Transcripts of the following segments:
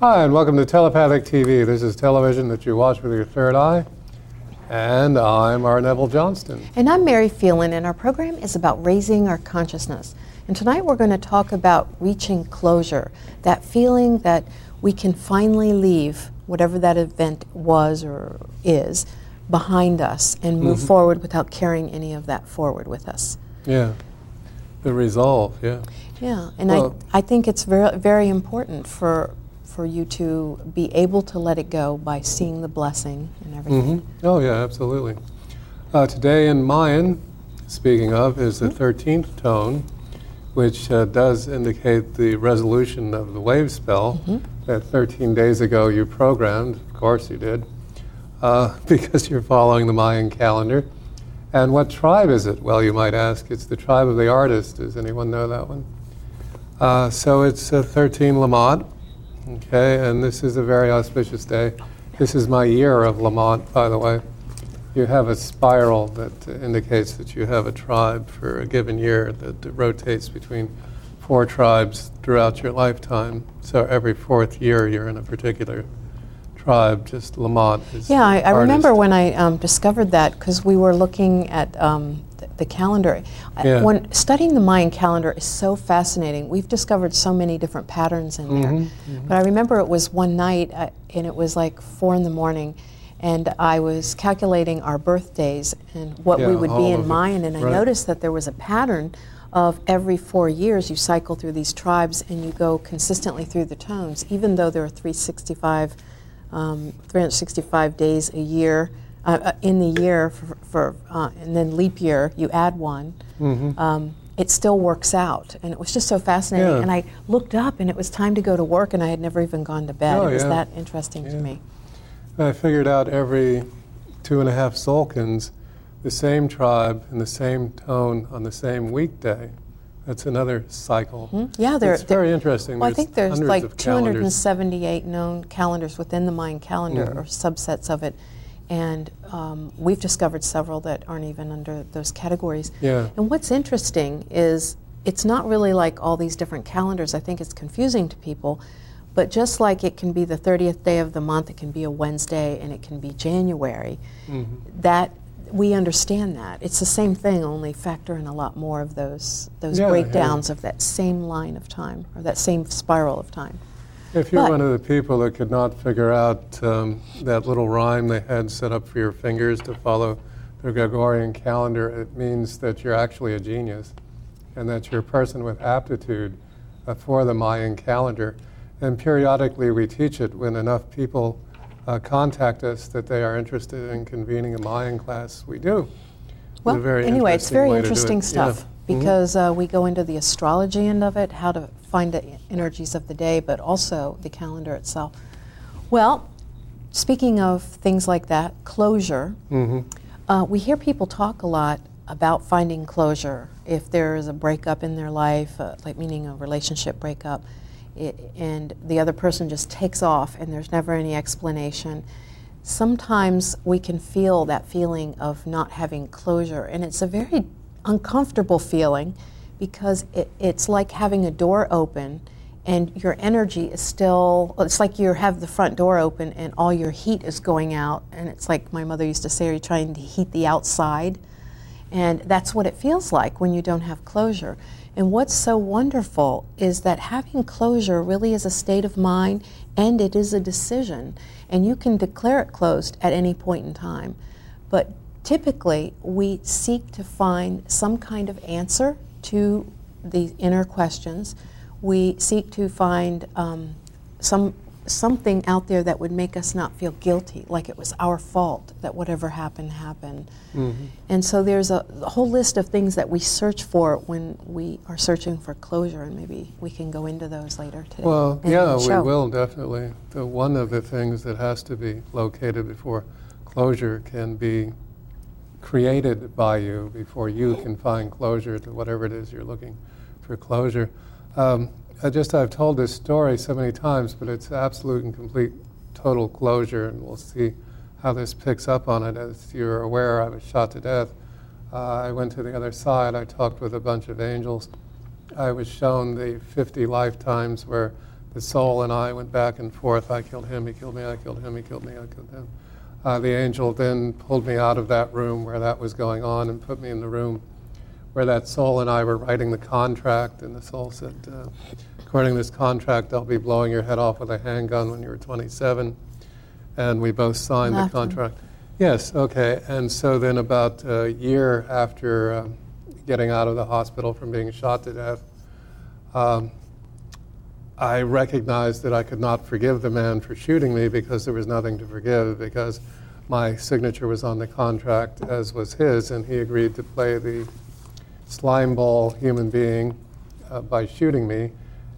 Hi, and welcome to Telepathic TV. This is television that you watch with your third eye. And I'm R. Neville Johnston. And I'm Mary Phelan, and our program is about raising our consciousness. And tonight we're going to talk about reaching closure that feeling that we can finally leave whatever that event was or is behind us and move Mhm. forward without carrying any of that forward with us. Yeah. The resolve, yeah. Yeah, and Well- I, I think it's very, very important for, for you to be able to let it go by seeing the blessing and everything. hmm Oh, yeah, absolutely. Uh, today in Mayan, speaking of, is the Mm-hmm. 13th tone, which uh, does indicate the resolution of the wave spell Mm-hmm. that 13 days ago you programmed. Of course you did, uh, because you're following the Mayan calendar. And what tribe is it? Well, you might ask. It's the tribe of the artist. Does anyone know that one? Uh, so it's uh, 13 Lamat. Okay, and this is a very auspicious day. This is my year of Lamat, by the way. You have a spiral that indicates that you have a tribe for a given year that rotates between four tribes throughout your lifetime. So every fourth year you're in a particular tribe. Just Lamat is. Yeah, I, I remember when I um, discovered that because we were looking at um, the calendar. Yeah. When studying the Mayan calendar is so fascinating. We've discovered so many different patterns in there. Mm-hmm. But I remember it was one night, uh, and it was like four in the morning, and I was calculating our birthdays and what we would be in. Mayan, and I noticed that there was a pattern of every four years you cycle through these tribes and you go consistently through the tones, even though there are 365, um, 365 days a year uh, uh, in the year for, for uh, and then leap year you add one. Mhm. Um, it still works out, and it was just so fascinating. Yeah. And I looked up, and it was time to go to work, and I had never even gone to bed. Oh, it was yeah. that interesting to me. And I figured out every two and a half Tzolkins, the same tribe and the same tone on the same weekday. That's another cycle. Hmm? Yeah, there- It's very interesting. Well, I think there's like 278 known calendars within the Mayan calendar, Mhm. or subsets of it, and um, we've discovered several that aren't even under those categories. Yeah. And what's interesting is it's not really like all these different calendars. I think it's confusing to people. But just like it can be the 30th day of the month, it can be a Wednesday, and it can be January, Mhm. that we understand that. It's the same thing, only factor in a lot more of those, those Yeah, yeah. breakdowns of that same line of time, or that same spiral of time. If you're But- one of the people that could not figure out um, that little rhyme they had set up for your fingers to follow the Gregorian calendar, it means that you're actually a genius and that you're a person with aptitude uh, for the Mayan calendar. And periodically we teach it when enough people uh, contact us that they are interested in convening a Mayan class. We do. Well, anyway, it's very do it. interesting Yeah. Mhm. because uh, we go into the astrology end of it, how to find the energies of the day, but also the calendar itself. Well, speaking of things like that, closure, Mhm. uh, we hear people talk a lot about finding closure if there is a breakup in their life, uh, like meaning a relationship breakup, i and the other person just takes off and there's never any explanation. Sometimes we can feel that feeling of not having closure, and it's a very uncomfortable feeling because it, it's like having a door open and your energy is still it's like you have the front door open and all your heat is going out. And it's like my mother used to say you're you trying to heat the outside? And that's what it feels like when you don't have closure. And what's so wonderful is that having closure really is a state of mind and it is a decision. And you can declare it closed at any point in time. But typically we seek to find some kind of answer to the inner questions. We seek to find um, some something out there that would make us not feel guilty, like it was our fault that whatever happened happened. Mhm. And so there's a, a whole list of things that we search for when we are searching for closure, and maybe we can go into those later today. Well, yeah, we will definitely. The, one of the things that has to be located before closure can be created by you before you can find closure to whatever it is you're looking for closure. Um, I just I've told this story so many times, but it's absolute and complete total closure, and we'll see how this picks up on it. As you're aware, I was shot to death. Uh, I went to the other side. I talked with a bunch of angels. I was shown the 50 lifetimes where the soul and I went back and forth. I killed him, he killed me, I killed him, he killed me, I killed him. Uh, the angel then pulled me out of that room where that was going on and put me in the room where that soul and I were writing the contract. And the soul said, uh, according to this contract, I'll be blowing your head off with a handgun when you were 27. And we both signed the contract. Yes, okay. And so then, about a year after um, getting out of the hospital from being shot to death, um, I recognized that I could not forgive the man for shooting me because there was nothing to forgive because my signature was on the contract as was his, and he agreed to play the slime ball human being uh, by shooting me,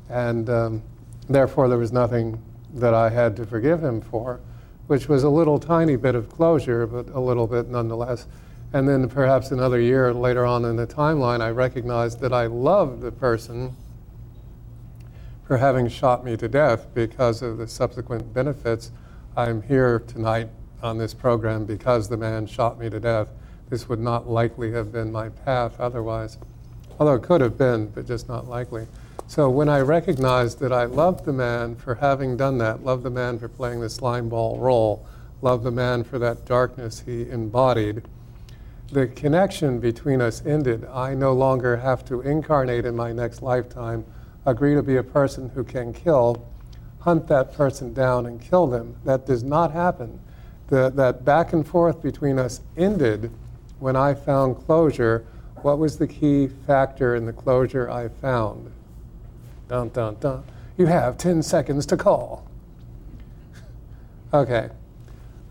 and um, therefore there was nothing that I had to forgive him for, which was a little tiny bit of closure, but a little bit nonetheless. And then perhaps another year later on in the timeline, I recognized that I loved the person for having shot me to death because of the subsequent benefits. I'm here tonight on this program because the man shot me to death. This would not likely have been my path otherwise, although it could have been, but just not likely. So when I recognized that I loved the man for having done that, loved the man for playing the slime ball role, loved the man for that darkness he embodied, the connection between us ended. I no longer have to incarnate in my next lifetime agree to be a person who can kill, hunt that person down and kill them. That does not happen. The, that back and forth between us ended when I found closure. What was the key factor in the closure I found? Dun, dun, dun. You have 10 seconds to call. okay.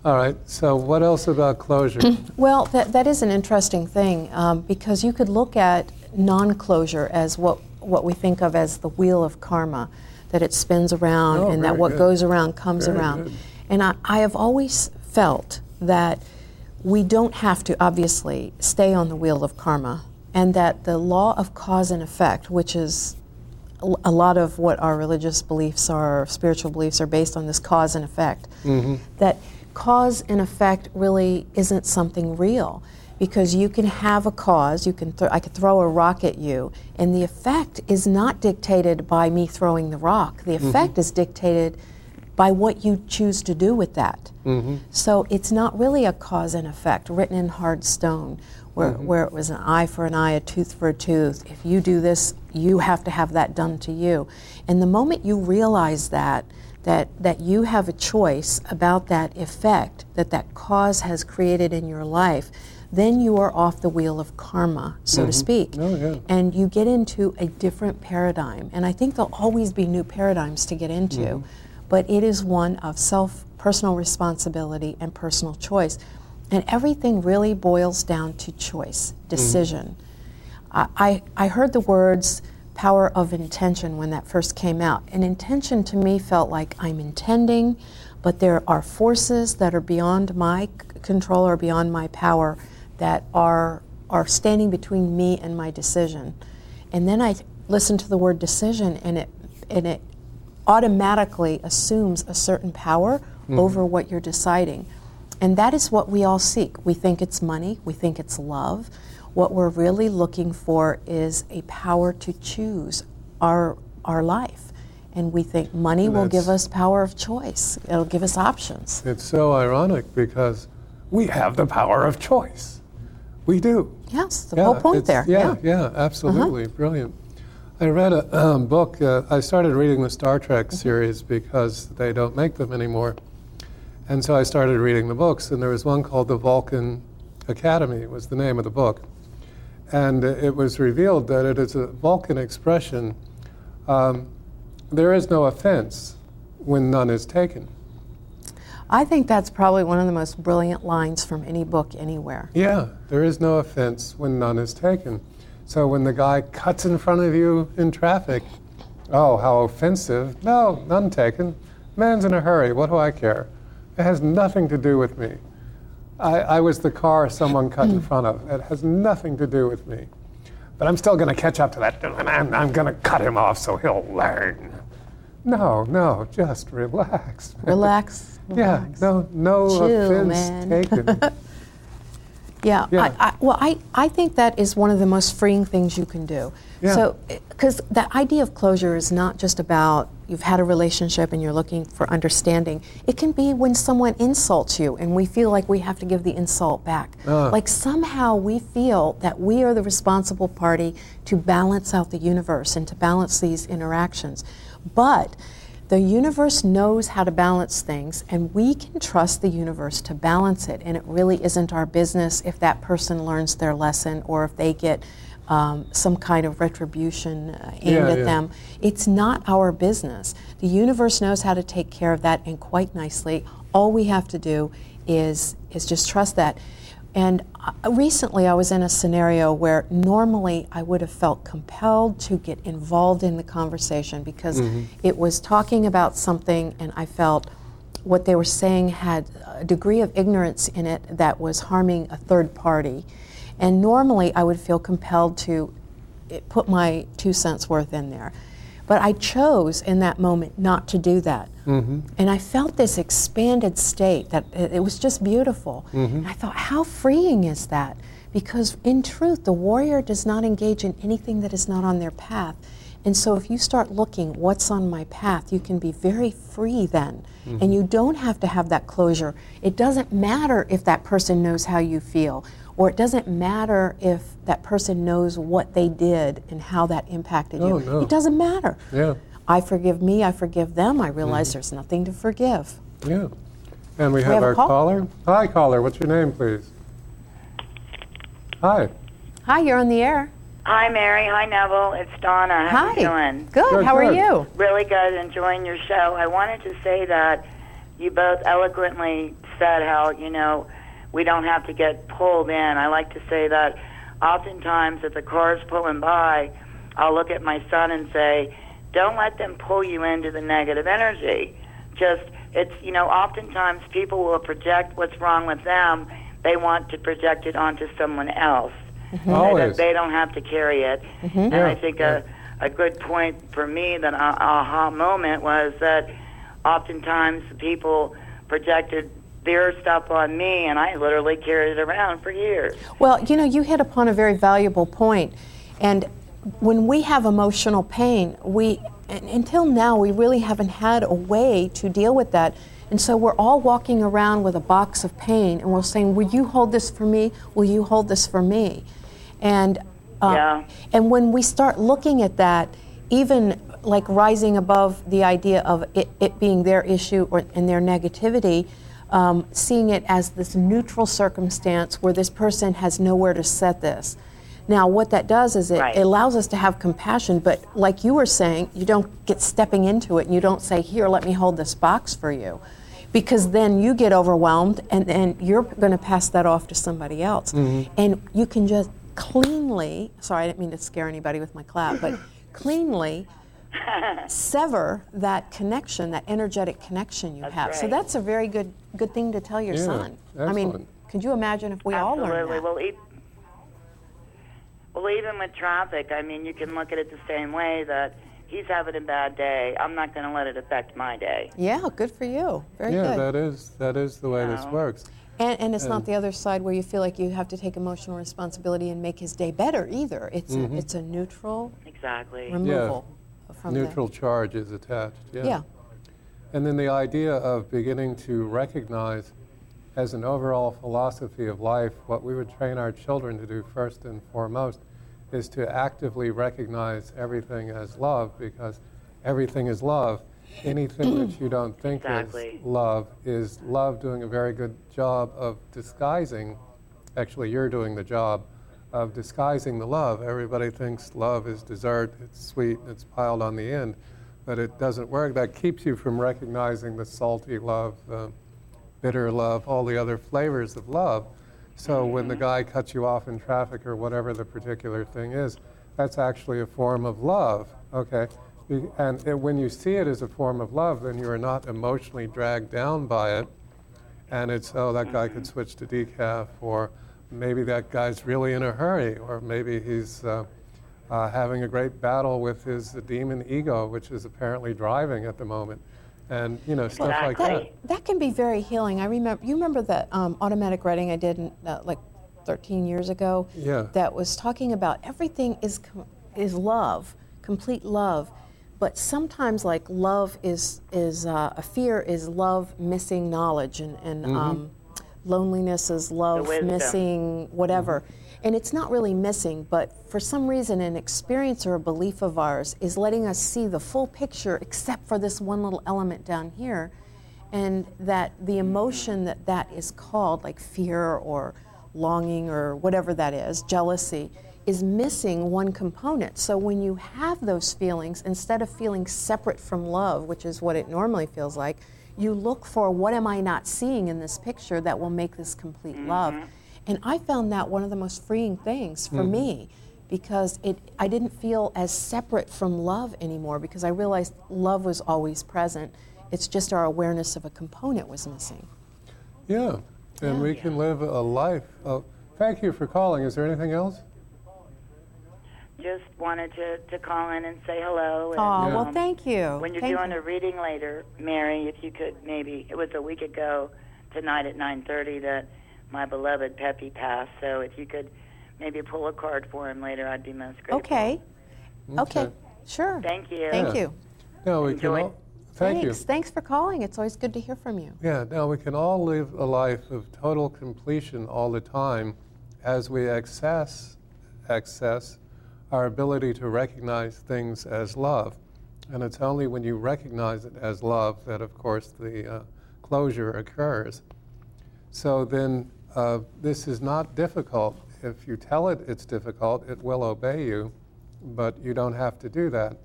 All right. So, what else about closure? well, that, that is an interesting thing um, because you could look at non closure as what what we think of as the wheel of karma, that it spins around oh, and that what good. goes around comes very around. Good. And I, I have always felt that we don't have to obviously stay on the wheel of karma, and that the law of cause and effect, which is a lot of what our religious beliefs are, spiritual beliefs are based on this cause and effect, mm-hmm. that cause and effect really isn't something real because you can have a cause, you can th- I could throw a rock at you, and the effect is not dictated by me throwing the rock. The effect mm-hmm. is dictated by what you choose to do with that. Mm-hmm. So it's not really a cause and effect written in hard stone, where, mm-hmm. where it was an eye for an eye, a tooth for a tooth. If you do this, you have to have that done to you. And the moment you realize that, that, that you have a choice about that effect that that cause has created in your life, then you are off the wheel of karma, so mm-hmm. to speak. Oh, yeah. And you get into a different paradigm. And I think there'll always be new paradigms to get into, mm-hmm. but it is one of self personal responsibility and personal choice. And everything really boils down to choice, mm-hmm. decision. Mm-hmm. I, I heard the words power of intention when that first came out. And intention to me felt like I'm intending, but there are forces that are beyond my control or beyond my power that are are standing between me and my decision. And then I listen to the word decision and it and it automatically assumes a certain power mm-hmm. over what you're deciding. And that is what we all seek. We think it's money, we think it's love. What we're really looking for is a power to choose our our life. And we think money will give us power of choice. It'll give us options. It's so ironic because we have the power of choice. We do. Yes, the yeah, whole point there. Yeah, yeah, yeah absolutely. Uh-huh. Brilliant. I read a um, book. Uh, I started reading the Star Trek mm-hmm. series because they don't make them anymore. And so I started reading the books, and there was one called The Vulcan Academy, was the name of the book. And it was revealed that it is a Vulcan expression um, there is no offense when none is taken. I think that's probably one of the most brilliant lines from any book anywhere. Yeah, there is no offense when none is taken. So when the guy cuts in front of you in traffic, oh, how offensive. No, none taken. Man's in a hurry. What do I care? It has nothing to do with me. I, I was the car someone cut in front of. It has nothing to do with me. But I'm still going to catch up to that, and I'm, I'm going to cut him off so he'll learn. No, no, just relax. Relax. Yeah, no, no Chill, offense man. taken. Yeah, Yeah. I, I, well, I, I think that is one of the most freeing things you can do. Yeah. So, because the idea of closure is not just about you've had a relationship and you're looking for understanding. It can be when someone insults you and we feel like we have to give the insult back. Ah. Like somehow we feel that we are the responsible party to balance out the universe and to balance these interactions. But the universe knows how to balance things, and we can trust the universe to balance it. And it really isn't our business if that person learns their lesson or if they get um, some kind of retribution uh, aimed Yeah, at yeah. them. It's not our business. The universe knows how to take care of that, and quite nicely. All we have to do is is just trust that. And uh, recently, I was in a scenario where normally I would have felt compelled to get involved in the conversation because it was talking about something, and I felt what they were saying had a degree of ignorance in it that was harming a third party. And normally, I would feel compelled to put my two cents worth in there. But I chose in that moment not to do that. Mm-hmm. And I felt this expanded state that it, was just beautiful. Mm-hmm. And I thought, how freeing is that? Because in truth, the warrior does not engage in anything that is not on their path. And so if you start looking what's on my path, you can be very free then. Mm-hmm. And you don't have to have that closure. It doesn't matter if that person knows how you feel, or it doesn't matter if that person knows what they did and how that impacted Oh, you. no. It doesn't matter. Yeah. I forgive me, I forgive them, I realize mm-hmm. there's nothing to forgive. Yeah. And we have, have our call? caller. Hi, caller. What's your name, please? Hi. Hi, you're on the air. Hi, Mary. Hi, Neville. It's Donna. How Hi. you doing? Good. Good, How are you? Really good. Enjoying your show. I wanted to say that you both eloquently said how, you know, we don't have to get pulled in. I like to say that oftentimes if the car's pulling by, I'll look at my son and say, don't let them pull you into the negative energy. Just, it's, you know, oftentimes people will project what's wrong with them. They want to project it onto someone else. Mm-hmm. They, Always. they don't have to carry it. Mm-hmm. And Yeah, I think a, a good point for me, that a- aha moment, was that oftentimes people projected their stuff on me, and I literally carried it around for years. Well, you know, you hit upon a very valuable point. And when we have emotional pain, we, and until now, we really haven't had a way to deal with that. And so we're all walking around with a box of pain and we're saying, Will you hold this for me? Will you hold this for me? And, uh, Yeah. and when we start looking at that, even like rising above the idea of it, it being their issue or, and their negativity, um, seeing it as this neutral circumstance where this person has nowhere to set this. Now, what that does is it, Right. it allows us to have compassion, but like you were saying, you don't get stepping into it and you don't say, Here, let me hold this box for you. Because then you get overwhelmed and then you're going to pass that off to somebody else. And you can just cleanly, sorry, I didn't mean to scare anybody with my clap, but cleanly sever that connection, that energetic connection you have. So that's a very good good thing to tell your Yeah, son. I mean, could you imagine if we all learned Absolutely. that? Well, e- well, even with traffic, I mean, you can look at it the same way that he's having a bad day. I'm not going to let it affect my day. yeah, good for you. Very Yeah, good. Yeah, that is that is the way this works. And, and it's not the other side where you feel like you have to take emotional responsibility and make his day better either. It's Mm-hmm. a, it's a neutral Exactly. removal from the- Neutral charge is attached. Yeah. Yeah. And then the idea of beginning to recognize as an overall philosophy of life, what we would train our children to do first and foremost is to actively recognize everything as love because everything is love. Anything that you don't think Exactly. is love is love doing a very good job of disguising. Actually, you're doing the job of disguising the love. Everybody thinks love is dessert, it's sweet, it's piled on the end, but it doesn't work. That keeps you from recognizing the salty love, the bitter love, all the other flavors of love. So when the mm-hmm. guy cuts you off in traffic or whatever the particular thing is, that's actually a form of love. Okay? And it, when you see it as a form of love, then you are not emotionally dragged down by it. And it's, oh, that guy could mm-hmm. switch to decaf, or maybe that guy's really in a hurry, or maybe he's uh, uh, having a great battle with his demon ego, which is apparently driving at the moment. And, you know, stuff like that. Exactly. That can be very healing. I remember, you remember that um, automatic writing I did in, uh, like 13 years ago Yeah. that was talking about everything is com- is love, complete love. But sometimes, like love is is uh, a fear is love missing knowledge, and, and um, loneliness is love missing whatever. Mm-hmm. And it's not really missing, but for some reason, an experience or a belief of ours is letting us see the full picture, except for this one little element down here and that the mm-hmm. emotion that that is called, like fear or longing or whatever that is, jealousy, is missing one component. So when you have those feelings, instead of feeling separate from love, which is what it normally feels like, you look for what am I not seeing in this picture that will make this complete mm-hmm. love. And I found that one of the most freeing things for mm-hmm. me because it I didn't feel as separate from love anymore because I realized love was always present. It's just our awareness of a component was missing. Yeah, and we can live a life. Of, thank you for calling. Is there anything else? Just wanted to, to call in and say hello. And, Oh, Yeah. well, um, thank you. When you're Thank doing you. a reading later, Mary, if you could maybe, it was a week ago tonight at 9:30 that my beloved Peppy passed. So if you could maybe pull a card for him later, I'd be most grateful. Okay. Okay. Sure. Thank you. Thank Yeah. you. No, we Enjoy. can. All, thank Thanks. you. Thanks for calling. It's always good to hear from you. Yeah, now we can all live a life of total completion all the time as we access access our ability to recognize things as love. And it's only when you recognize it as love that, of course, the uh, closure occurs. So then, uh, this is not difficult. If you tell it it's difficult, it will obey you, but you don't have to do that.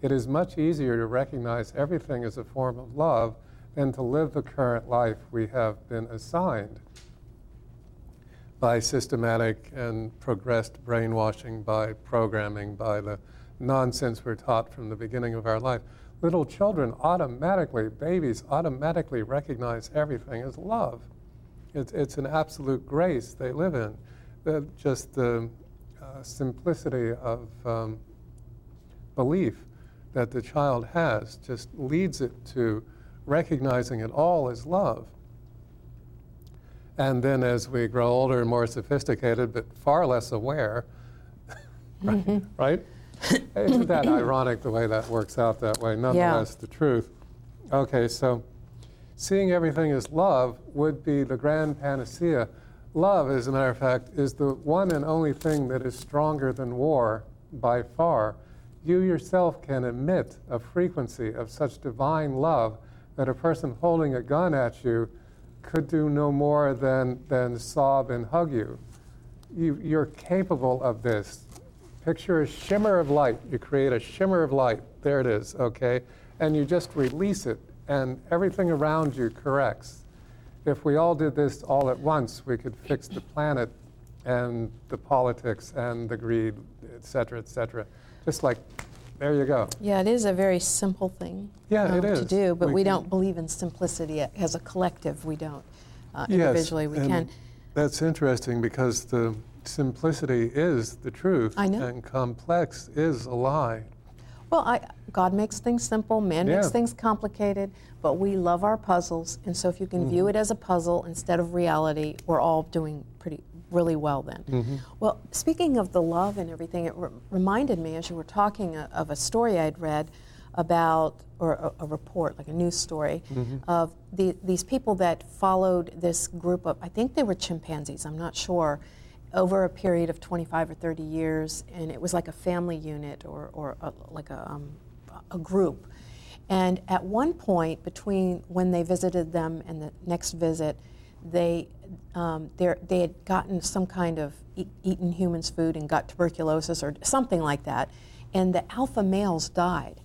It is much easier to recognize everything as a form of love than to live the current life we have been assigned by systematic and progressed brainwashing, by programming, by the nonsense we're taught from the beginning of our life. Little children automatically, babies automatically recognize everything as love. It's, it's an absolute grace they live in. The, just the uh, simplicity of um, belief that the child has just leads it to recognizing it all as love. And then as we grow older and more sophisticated, but far less aware, right? Mm-hmm. right? Isn't that ironic the way that works out that way? Nonetheless, the truth. Okay, so seeing everything as love would be the grand panacea. Love, as a matter of fact, is the one and only thing that is stronger than war by far. You yourself can emit a frequency of such divine love that a person holding a gun at you could do no more than, than sob and hug you. you. You're capable of this. Picture a shimmer of light. You create a shimmer of light. There it is, okay? And you just release it, and everything around you corrects. If we all did this all at once, we could fix the planet and the politics and the greed, et cetera, et cetera. Just like, there you go. Yeah, it is a very simple thing Yeah, um, it to do, but We we, don't believe in simplicity as a collective. We don't. Uh, Yes, individually, we can. That's interesting because the simplicity is the truth. And complex is a lie. Well, I, God makes things simple, man makes things complicated, but we love our puzzles, and so if you can Mm-hmm. view it as a puzzle instead of reality, we're all doing pretty really well then. Mm-hmm. Well, speaking of the love and everything, it re- reminded me as you were talking uh, of a story I'd read about, or a, a report, like a news story, Mm-hmm. of the, these people that followed this group of, I think they were chimpanzees, I'm not sure, over a period of 25 or 30 years, and it was like a family unit or, or a, like a, um, a group. And at one point, between when they visited them and the next visit, they, um, they're- had gotten some kind of e- eaten humans food and got tuberculosis or something like that, and the alpha males died.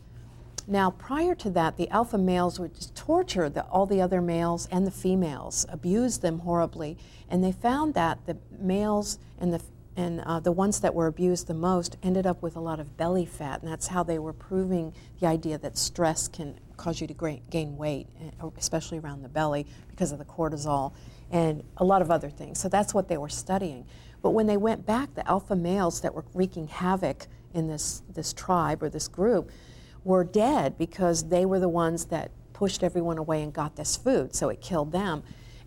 Now, prior to that, the alpha males would just torture the, all the other males and the females, abuse them horribly, and they found that the males and the and uh, the ones that were abused the most ended up with a lot of belly fat, and that's how they were proving the idea that stress can cause you to gain weight, eh, especially around the belly because of the cortisol and a lot of other things. So that's what they were studying. But when they went back, the alpha males that were wreaking havoc in this this tribe or this group were dead because they were the ones that pushed everyone away and got this food, so it killed them.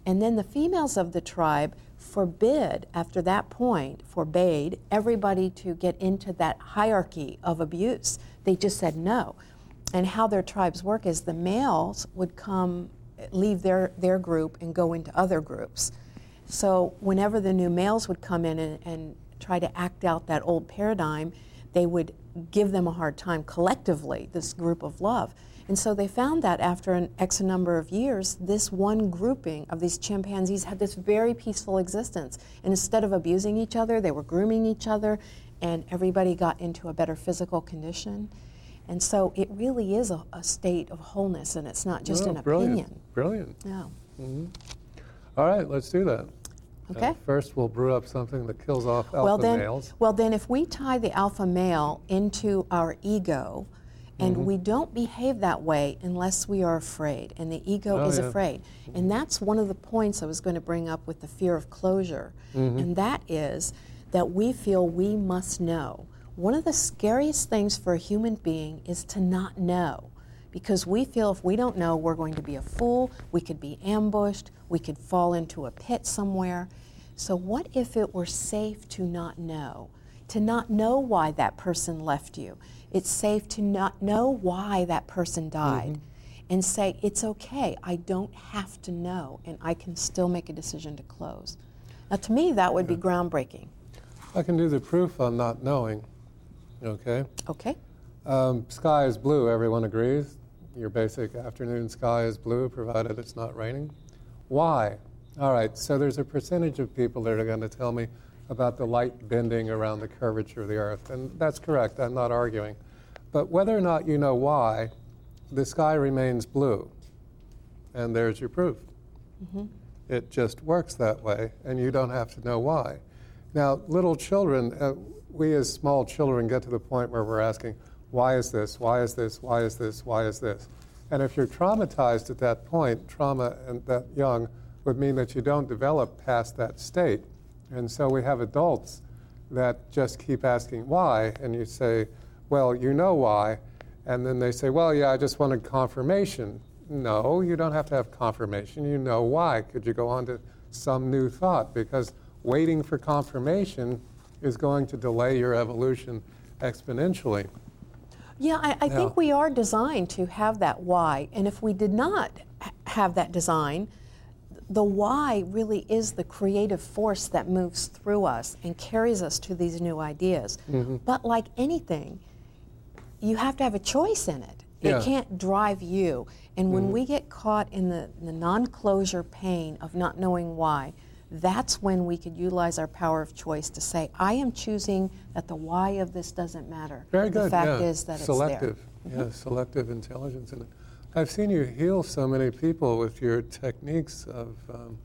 And then the females of the tribe forbid, after that point, forbade everybody to get into that hierarchy of abuse. They just said no. And how their tribes work is the males would come, leave their, their group and go into other groups. So whenever the new males would come in and, and try to act out that old paradigm, they would give them a hard time collectively, this group of love. And so they found that after an X number of years, this one grouping of these chimpanzees had this very peaceful existence. And instead of abusing each other, they were grooming each other, and everybody got into a better physical condition. And so it really is a, a state of wholeness, and it's not just Oh, an brilliant. opinion. Brilliant. Yeah. All right, let's do that. Okay. Uh, first, we'll brew up something that kills off alpha well then, males. well then, if we tie the alpha male into our ego, and Mm-hmm. we don't behave that way unless we are afraid, and the ego Oh, is yeah. afraid, and that's one of the points I was going to bring up with the fear of closure, Mm-hmm. and that is that we feel we must know. One of the scariest things for a human being is to not know. Because we feel if we don't know, we're going to be a fool, we could be ambushed, we could fall into a pit somewhere. So, what if it were safe to not know? To not know why that person left you. It's safe to not know why that person died mm-hmm. and say, it's okay, I don't have to know, and I can still make a decision to close. Now, to me, that would be groundbreaking. I can do the proof on not knowing. Okay. Okay? Um, sky is blue, everyone agrees. Your basic afternoon sky is blue, provided it's not raining. Why? All right, so there's a percentage of people that are going to tell me about the light bending around the curvature of the Earth, and that's correct, I'm not arguing. But whether or not you know why, the sky remains blue. And there's your proof. It just works that way, and you don't have to know why. Now, little children, uh, we as small children get to the point where we're asking, why is this? Why is this? Why is this? Why is this? And if you're traumatized at that point, trauma and that young would mean that you don't develop past that state. And so we have adults that just keep asking why, and you say, well, you know why. And then they say, well, yeah, I just wanted confirmation. No, you don't have to have confirmation. You know why. Could you go on to some new thought? Because waiting for confirmation is going to delay your evolution exponentially. Yeah, I, I Yeah. think we are designed to have that why. And if we did not have that design, the why really is the creative force that moves through us and carries us to these new ideas. Mm-hmm. But like anything, you have to have a choice in it. Yeah. Mm-hmm. It can't drive you. And when we get caught in the, the non closure pain of not knowing why, that's when we could utilize our power of choice to say, I am choosing that the why of this doesn't matter. Very good. The fact yeah. is that selective. it's there. Yeah, selective intelligence in it. I've seen you heal so many people with your techniques of um,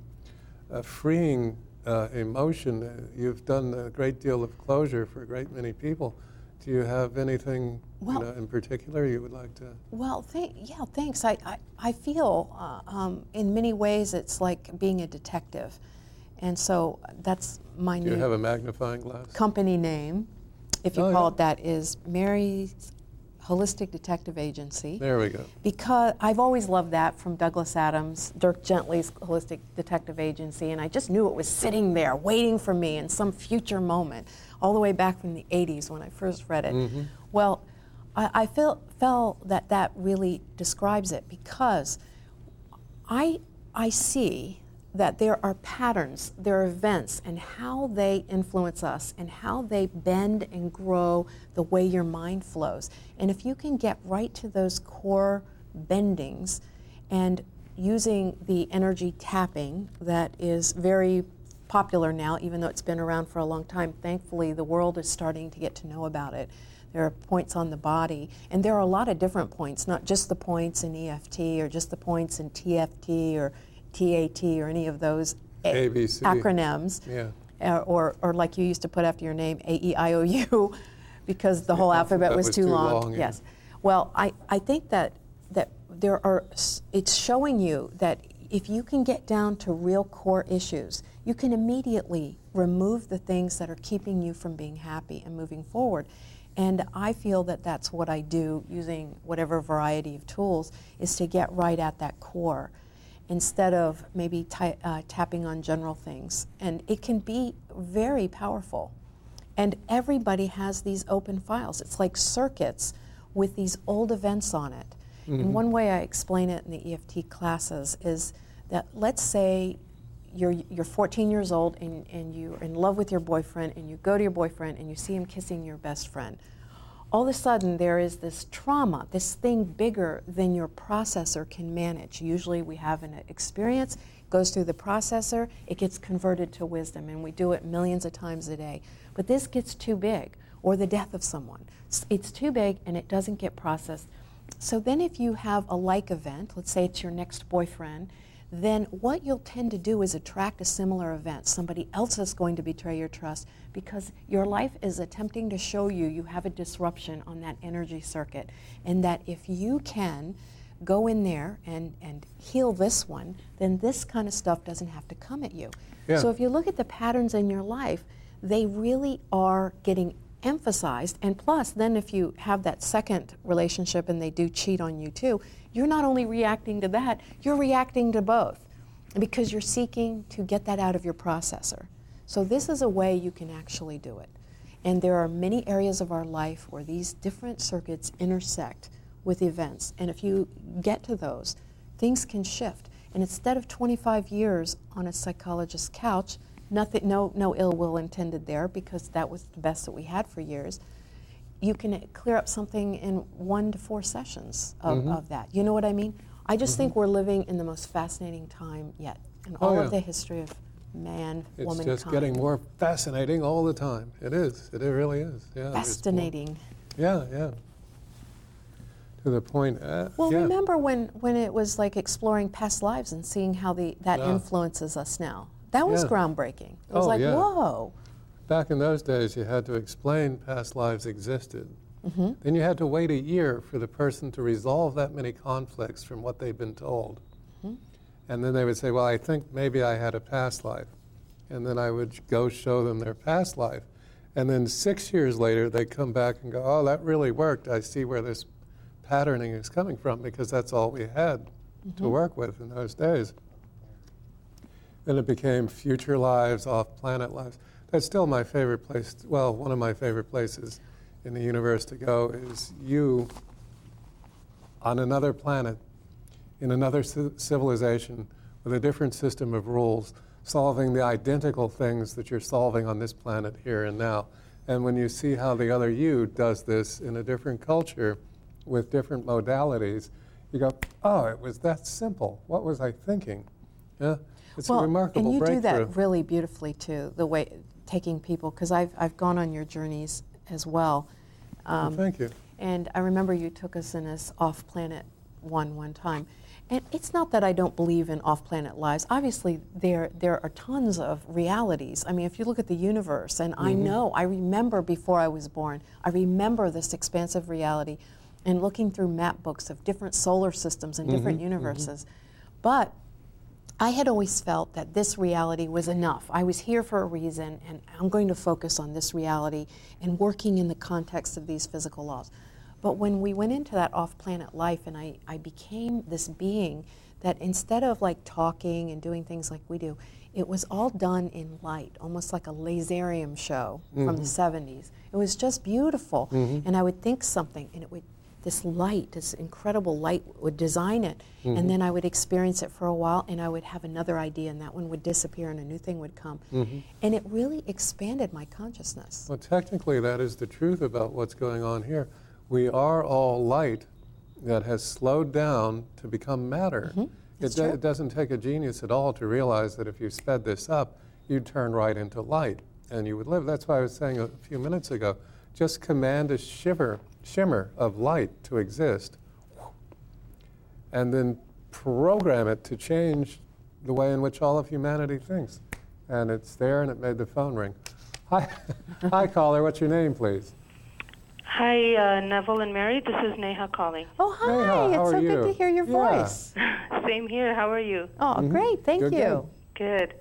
uh, freeing uh, emotion. You've done a great deal of closure for a great many people. Do you have anything Well- you know, in particular you would like to? Well, th- yeah, thanks. I, I, I feel uh, um, in many ways it's like being a detective. And so that's my Do you new have a magnifying glass? company name, if you Oh, call yeah. it that, is Mary's Holistic Detective Agency. There we go. Because I've always loved that from Douglas Adams, Dirk Gently's Holistic Detective Agency, and I just knew it was sitting there waiting for me in some future moment, all the way back from the 80s when I first read it. Mm-hmm. Well, I, I feel, felt that that really describes it because I, I see that there are patterns, there are events, and how they influence us and how they bend and grow the way your mind flows. And if you can get right to those core bendings and using the energy tapping that is very popular now, even though it's been around for a long time, thankfully the world is starting to get to know about it. There are points on the body, and there are a lot of different points, not just the points in EFT or just the points in TFT or TAT or any of those a- ABC. acronyms. Yeah. Uh, or, or like you used to put after your name, A E I O U, because the whole alphabet alphabet was, was too too long. long, yeah. Yes. Well, I, I think that that there are it's showing you that if you can get down to real core issues, you can immediately remove the things that are keeping you from being happy and moving forward. And I feel that that's what I do using whatever variety of tools is to get right at that core. Instead of maybe ti- uh, tapping on general things. And it can be very powerful. And everybody has these open files. It's like circuits with these old events on it. Mm-hmm. And one way I explain it in the EFT classes is that let's say you're, you're 14 years old and, and you're in love with your boyfriend, and you go to your boyfriend and you see him kissing your best friend. All of a sudden, there is this trauma, this thing bigger than your processor can manage. Usually, we have an experience, goes through the processor, it gets converted to wisdom, and we do it millions of times a day. But this gets too big, or the death of someone. It's too big and it doesn't get processed. So then, if you have a like event, let's say it's your next boyfriend, then what you'll tend to do is attract a similar event. Somebody else is going to betray your trust because your life is attempting to show you you have a disruption on that energy circuit. And that if you can go in there and, and heal this one, then this kind of stuff doesn't have to come at you. Yeah. So if you look at the patterns in your life, they really are getting emphasized. And plus, then if you have that second relationship and they do cheat on you too, you're not only reacting to that, you're reacting to both because you're seeking to get that out of your processor. So, this is a way you can actually do it. And there are many areas of our life where these different circuits intersect with events. And if you get to those, things can shift. And instead of 25 years on a psychologist's couch, nothing, no, no ill will intended there because that was the best that we had for years. You can clear up something in one to four sessions of, mm-hmm. of that. You know what I mean? I just mm-hmm. think we're living in the most fascinating time yet in all oh, yeah. of the history of man, it's womankind. It's just getting more fascinating all the time. It is. It really is. Yeah. Fascinating. Yeah, yeah. To the point. Uh, well, yeah. remember when, when it was like exploring past lives and seeing how the, that influences us now? That was yeah. groundbreaking. It was oh, like, yeah. whoa. Back in those days, you had to explain past lives existed. Mm-hmm. Then you had to wait a year for the person to resolve that many conflicts from what they'd been told. Mm-hmm. And then they would say, Well, I think maybe I had a past life. And then I would go show them their past life. And then six years later, they'd come back and go, Oh, that really worked. I see where this patterning is coming from because that's all we had mm-hmm. to work with in those days. Then it became future lives, off planet lives. That's still my favorite place. Well, one of my favorite places in the universe to go is you on another planet, in another civilization, with a different system of rules, solving the identical things that you're solving on this planet here and now. And when you see how the other you does this in a different culture with different modalities, you go, oh, it was that simple. What was I thinking? Yeah? It's well, a remarkable And you do that really beautifully too, the way taking people, because I've, I've gone on your journeys as well. Um, thank you. And I remember you took us in this off planet one one time. And it's not that I don't believe in off planet lives. Obviously, there, there are tons of realities. I mean, if you look at the universe, and mm-hmm. I know, I remember before I was born, I remember this expansive reality and looking through map books of different solar systems and different mm-hmm. universes. Mm-hmm. But I had always felt that this reality was enough. I was here for a reason, and I'm going to focus on this reality and working in the context of these physical laws. But when we went into that off planet life, and I, I became this being that instead of like talking and doing things like we do, it was all done in light, almost like a laserium show mm-hmm. from the 70s. Mm-hmm. It was just beautiful. Mm-hmm. And I would think something, and it would this light, this incredible light, would design it, mm-hmm. and then I would experience it for a while, and I would have another idea, and that one would disappear, and a new thing would come. Mm-hmm. And it really expanded my consciousness. Well, technically, that is the truth about what's going on here. We are all light that has slowed down to become matter. Mm-hmm. It, do, it doesn't take a genius at all to realize that if you sped this up, you'd turn right into light and you would live. That's why I was saying a few minutes ago just command a shiver shimmer of light to exist, and then program it to change the way in which all of humanity thinks. And it's there, and it made the phone ring. Hi, hi, caller. What's your name, please? Hi, uh, Neville and Mary. This is Neha calling. Oh, hi. Neha, it's so you? good to hear your yeah. voice. Same here. How are you? Oh, mm-hmm. great. Thank good, you. Good. good.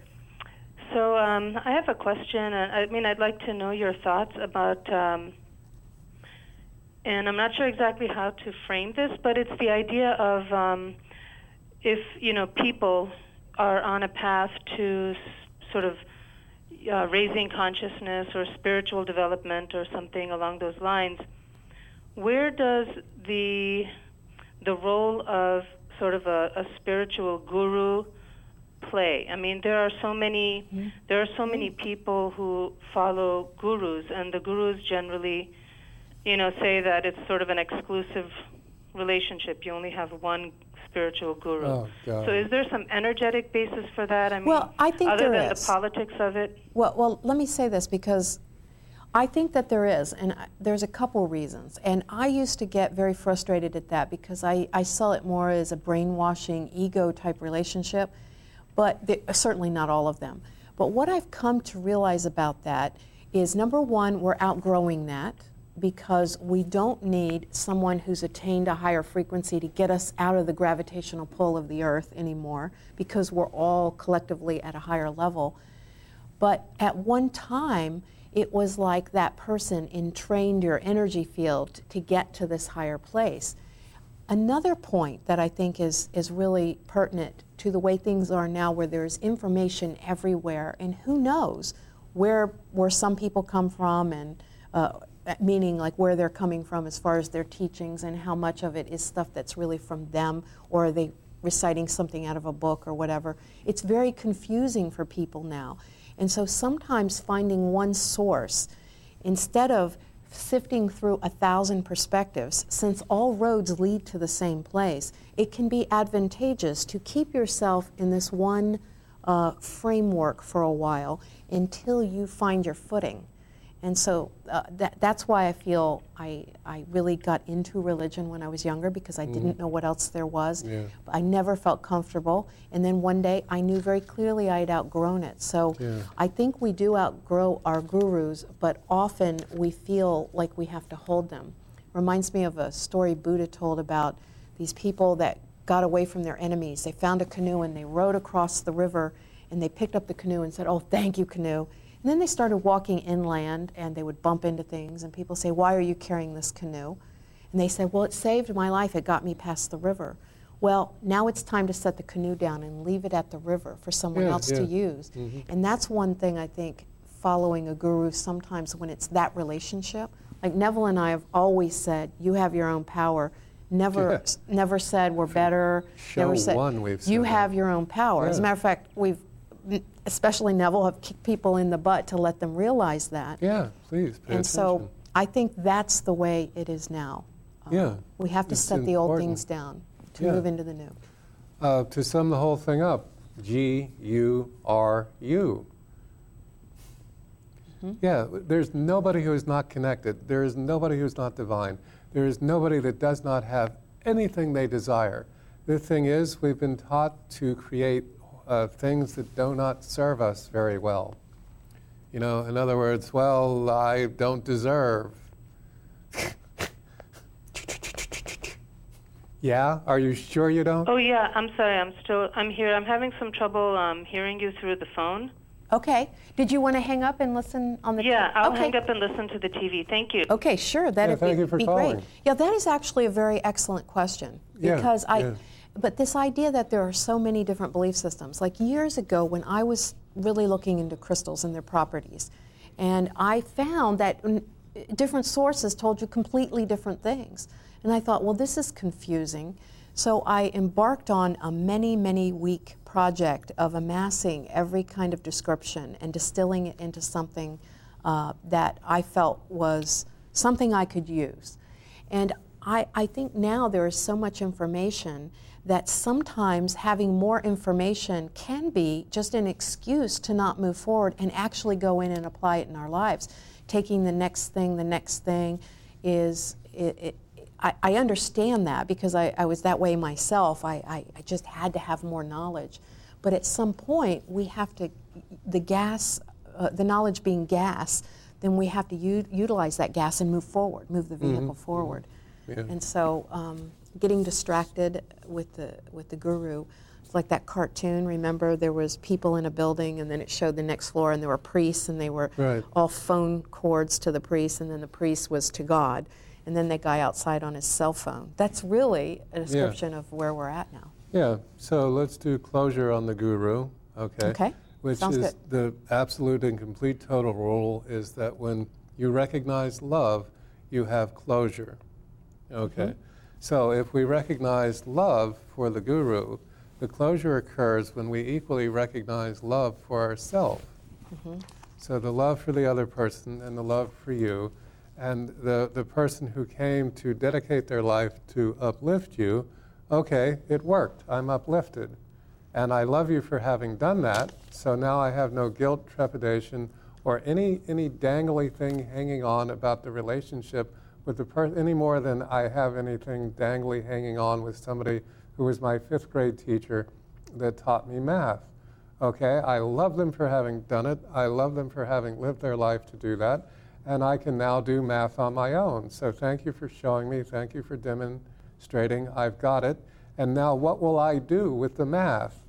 So, um, I have a question. I mean, I'd like to know your thoughts about um, and I'm not sure exactly how to frame this, but it's the idea of um, if you know people are on a path to s- sort of uh, raising consciousness or spiritual development or something along those lines, where does the the role of sort of a, a spiritual guru play? I mean, there are so many there are so many people who follow gurus, and the gurus generally, you know, say that it's sort of an exclusive relationship. You only have one spiritual guru. Oh, God. So, is there some energetic basis for that? I mean, Well, I think other there than is. the politics of it. Well, well, let me say this because I think that there is, and I, there's a couple reasons. And I used to get very frustrated at that because I, I saw it more as a brainwashing, ego type relationship, but the, certainly not all of them. But what I've come to realize about that is number one, we're outgrowing that because we don't need someone who's attained a higher frequency to get us out of the gravitational pull of the earth anymore because we're all collectively at a higher level. But at one time, it was like that person entrained your energy field to get to this higher place. Another point that I think is, is really pertinent to the way things are now, where there's information everywhere, and who knows where, where some people come from, and uh, meaning like where they're coming from as far as their teachings, and how much of it is stuff that's really from them, or are they reciting something out of a book or whatever. It's very confusing for people now. And so sometimes finding one source, instead of sifting through a thousand perspectives, since all roads lead to the same place, it can be advantageous to keep yourself in this one uh, framework for a while until you find your footing. And so uh, that, that's why I feel I, I really got into religion when I was younger because I didn't know what else there was. Yeah. I never felt comfortable. And then one day I knew very clearly I had outgrown it. So Yeah. I think we do outgrow our gurus, but often we feel like we have to hold them. Reminds me of a story Buddha told about these people that got away from their enemies. They found a canoe and they rowed across the river and they picked up the canoe and said, Oh, thank you, canoe. And then they started walking inland and they would bump into things and people say, Why are you carrying this canoe? And they said, Well, it saved my life. It got me past the river. Well, now it's time to set the canoe down and leave it at the river for someone Yeah, else to yeah. use. Mm-hmm. And that's one thing I think following a guru sometimes when it's that relationship. Like Neville and I have always said, you have your own power. Never, Yeah. never said we're better. Show never said one we've you that. have your own power. As a matter of fact, we've, especially Neville, have kicked people in the butt to let them realize that. Yeah, please. And so. I think that's the way it is now. Uh, Yeah, We have to set the old things down to Yeah. move into the new. Uh, to sum the whole thing up, G U R U. Yeah, there's nobody who is not connected. There is nobody who is not divine. There is nobody that does not have anything they desire. The thing is, we've been taught to create uh, things that do not serve us very well. You know, in other words, well, I don't deserve. yeah? Are you sure you don't? Oh yeah, I'm sorry. I'm still I'm here. I'm having some trouble um, hearing you through the phone. Okay. Did you want to hang up and listen on the Yeah, I'll okay. hang up and listen to the TV. Thank you. Okay, sure. That'd thank be, you for be calling. great. Yeah, that is actually a very excellent question Yeah, because I. yeah. But this idea that there are so many different belief systems, like years ago when I was really looking into crystals and their properties, and I found that different sources told you completely different things. And I thought, well, this is confusing. So I embarked on a many, many week project of amassing every kind of description and distilling it into something uh, that I felt was something I could use. And I, I think now there is so much information that sometimes having more information can be just an excuse to not move forward and actually go in and apply it in our lives. Taking the next thing, the next thing is, it, it, I, I understand that because I, I was that way myself. I, I, I just had to have more knowledge. But at some point, we have to, the gas, uh, the knowledge being gas, then we have to u- utilize that gas and move forward, move the vehicle forward. Yeah. And so, um, getting distracted with the with the guru, it's like that cartoon. Remember, there was people in a building, and then it showed the next floor, and there were priests, and they were Right. all phone cords to the priest, and then the priest was to God, and then the guy outside on his cell phone. That's really a description of where we're at now. Yeah, so let's do closure on the guru, okay? Okay, Which sounds is good. the absolute and complete total rule is that when you recognize love, you have closure, okay? Mm-hmm. So if we recognize love for the guru, the closure occurs when we equally recognize love for ourselves. Mm-hmm. So the love for the other person and the love for you, and the, the person who came to dedicate their life to uplift you, okay, it worked. I'm uplifted. And I love you for having done that, so now I have no guilt, trepidation, or any, any dangly thing hanging on about the relationship with the person any more than I have anything dangly hanging on with somebody who was my fifth grade teacher that taught me math. Okay, I love them for having done it. I love them for having lived their life to do that. And I can now do math on my own. So thank you for showing me. Thank you for demonstrating. I've got it. And now what will I do with the math?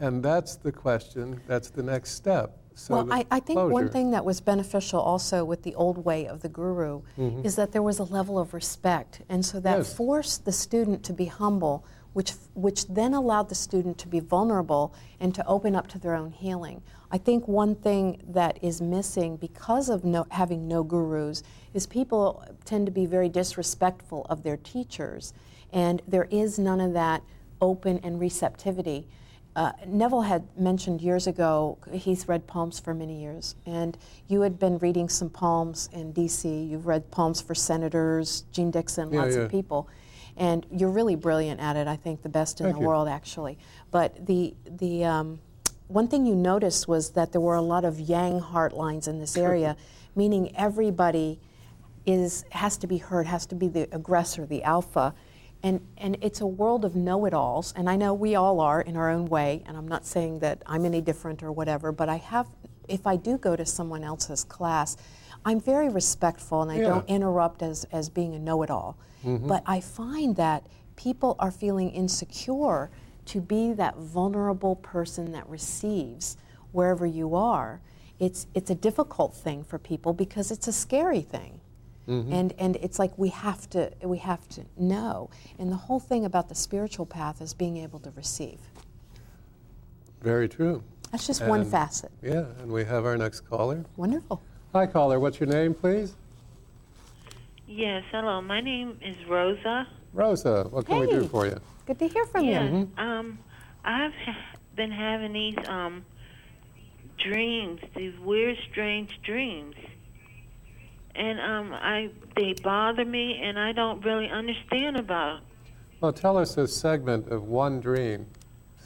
And that's the question. That's the next step. So well, I, I think one thing that was beneficial also with the old way of the guru Mm-hmm. is that there was a level of respect. And so that Yes. forced the student to be humble, which, which then allowed the student to be vulnerable and to open up to their own healing. I think one thing that is missing because of no, having no gurus is people tend to be very disrespectful of their teachers. And there is none of that open and receptivity. Uh, Neville had mentioned years ago, he's read poems for many years, and you had been reading some poems in DC. You've read poems for senators, Jeane Dixon, Yeah, lots yeah. of people. And you're really brilliant at it, I think the best in Thank the you. world, actually. But the, the um, one thing you noticed was that there were a lot of yang heart lines in this area, meaning everybody is, has to be heard, has to be the aggressor, the alpha. And, and it's a world of know it alls, and I know we all are in our own way, and I'm not saying that I'm any different or whatever, but I have, if I do go to someone else's class, I'm very respectful and I Yeah. don't interrupt as, as being a know it all. Mm-hmm. But I find that people are feeling insecure to be that vulnerable person that receives wherever you are. It's, it's a difficult thing for people because it's a scary thing. And, and it's like we have to we have to know. And the whole thing about the spiritual path is being able to receive. Very true. That's just one facet. Yeah, and we have our next caller. Wonderful. Hi, caller. What's your name, please? Yes, hello. My name is Rosa. Rosa. What can we do for you? Good to hear from yeah. you. Um, I've ha- been having these um dreams, these weird, strange dreams, and um, I they bother me, and I don't really understand about. Well, tell us a segment of one dream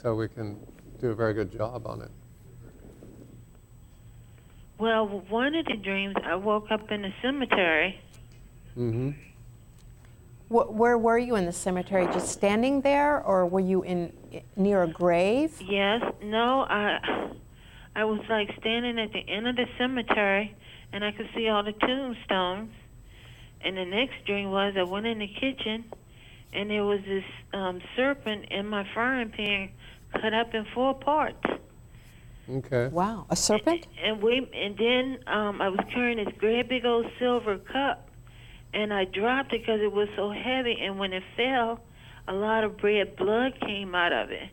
so we can do a very good job on it. Well, one of the dreams, I woke up in a cemetery. Mm-hmm. Wh- where were you in the cemetery? Just standing there, or were you in near a grave? Yes, no, I I was like standing at the end of the cemetery, and I could see all the tombstones. And the next dream was I went in the kitchen, and there was this um, serpent in my frying pan, cut up in four parts. Okay. Wow, a serpent? And we, and then um, I was carrying this great big old silver cup, and I dropped it because it was so heavy. And when it fell, a lot of red blood came out of it.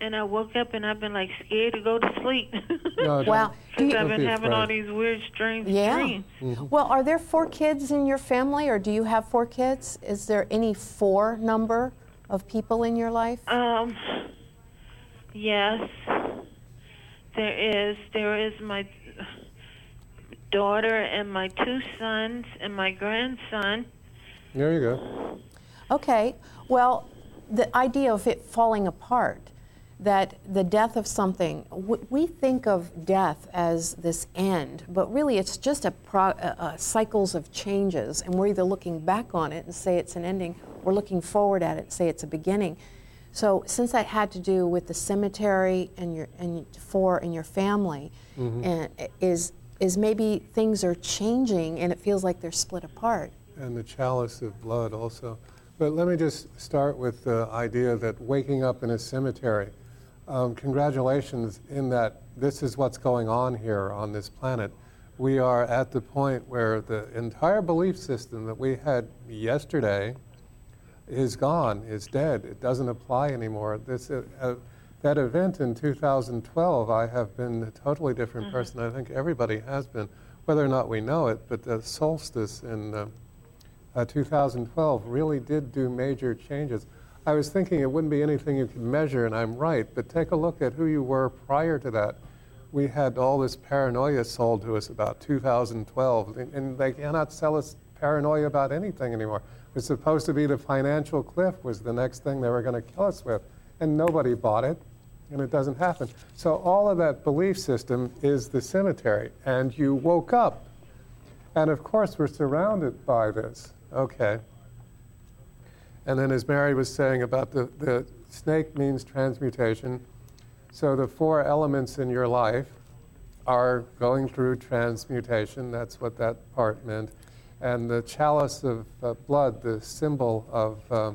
And I woke up and I've been like scared to go to sleep. No, Wow. Because you- I've been be having all these weird, strange Yeah. dreams. Well, are there four kids in your family, or do you have four kids? Is there any four number of people in your life? Um, yes, there is. There is my daughter and my two sons and my grandson. There you go. Okay. Well, the idea of it falling apart, that the death of something, we think of death as this end, but really it's just a, pro, cycles of changes, and we're either looking back on it and say it's an ending, or looking forward at it and say it's a beginning. So, since that had to do with the cemetery and your and four and your family, mm-hmm. and is is maybe things are changing and it feels like they're split apart. And the chalice of blood also. But let me just start with the idea that waking up in a cemetery. Um, congratulations, in that this is what's going on here on this planet. We are at the point where the entire belief system that we had yesterday is gone, is dead. It doesn't apply anymore. This, uh, uh, that event in 2012, I have been a totally different person. I think everybody has been, whether or not we know it, but the solstice in uh, uh, 2012 really did do major changes. I was thinking it wouldn't be anything you could measure, and I'm right, but take a look at who you were prior to that. We had all this paranoia sold to us about 2012, and, and they cannot sell us paranoia about anything anymore. It was supposed to be the financial cliff was the next thing they were going to kill us with, and nobody bought it, and it doesn't happen. So all of that belief system is the cemetery, and you woke up, and of course we're surrounded by this. Okay. And then, as Mary was saying about the, the snake means transmutation. So the four elements in your life are going through transmutation. That's what that part meant. And the chalice of uh, blood, the symbol of, uh,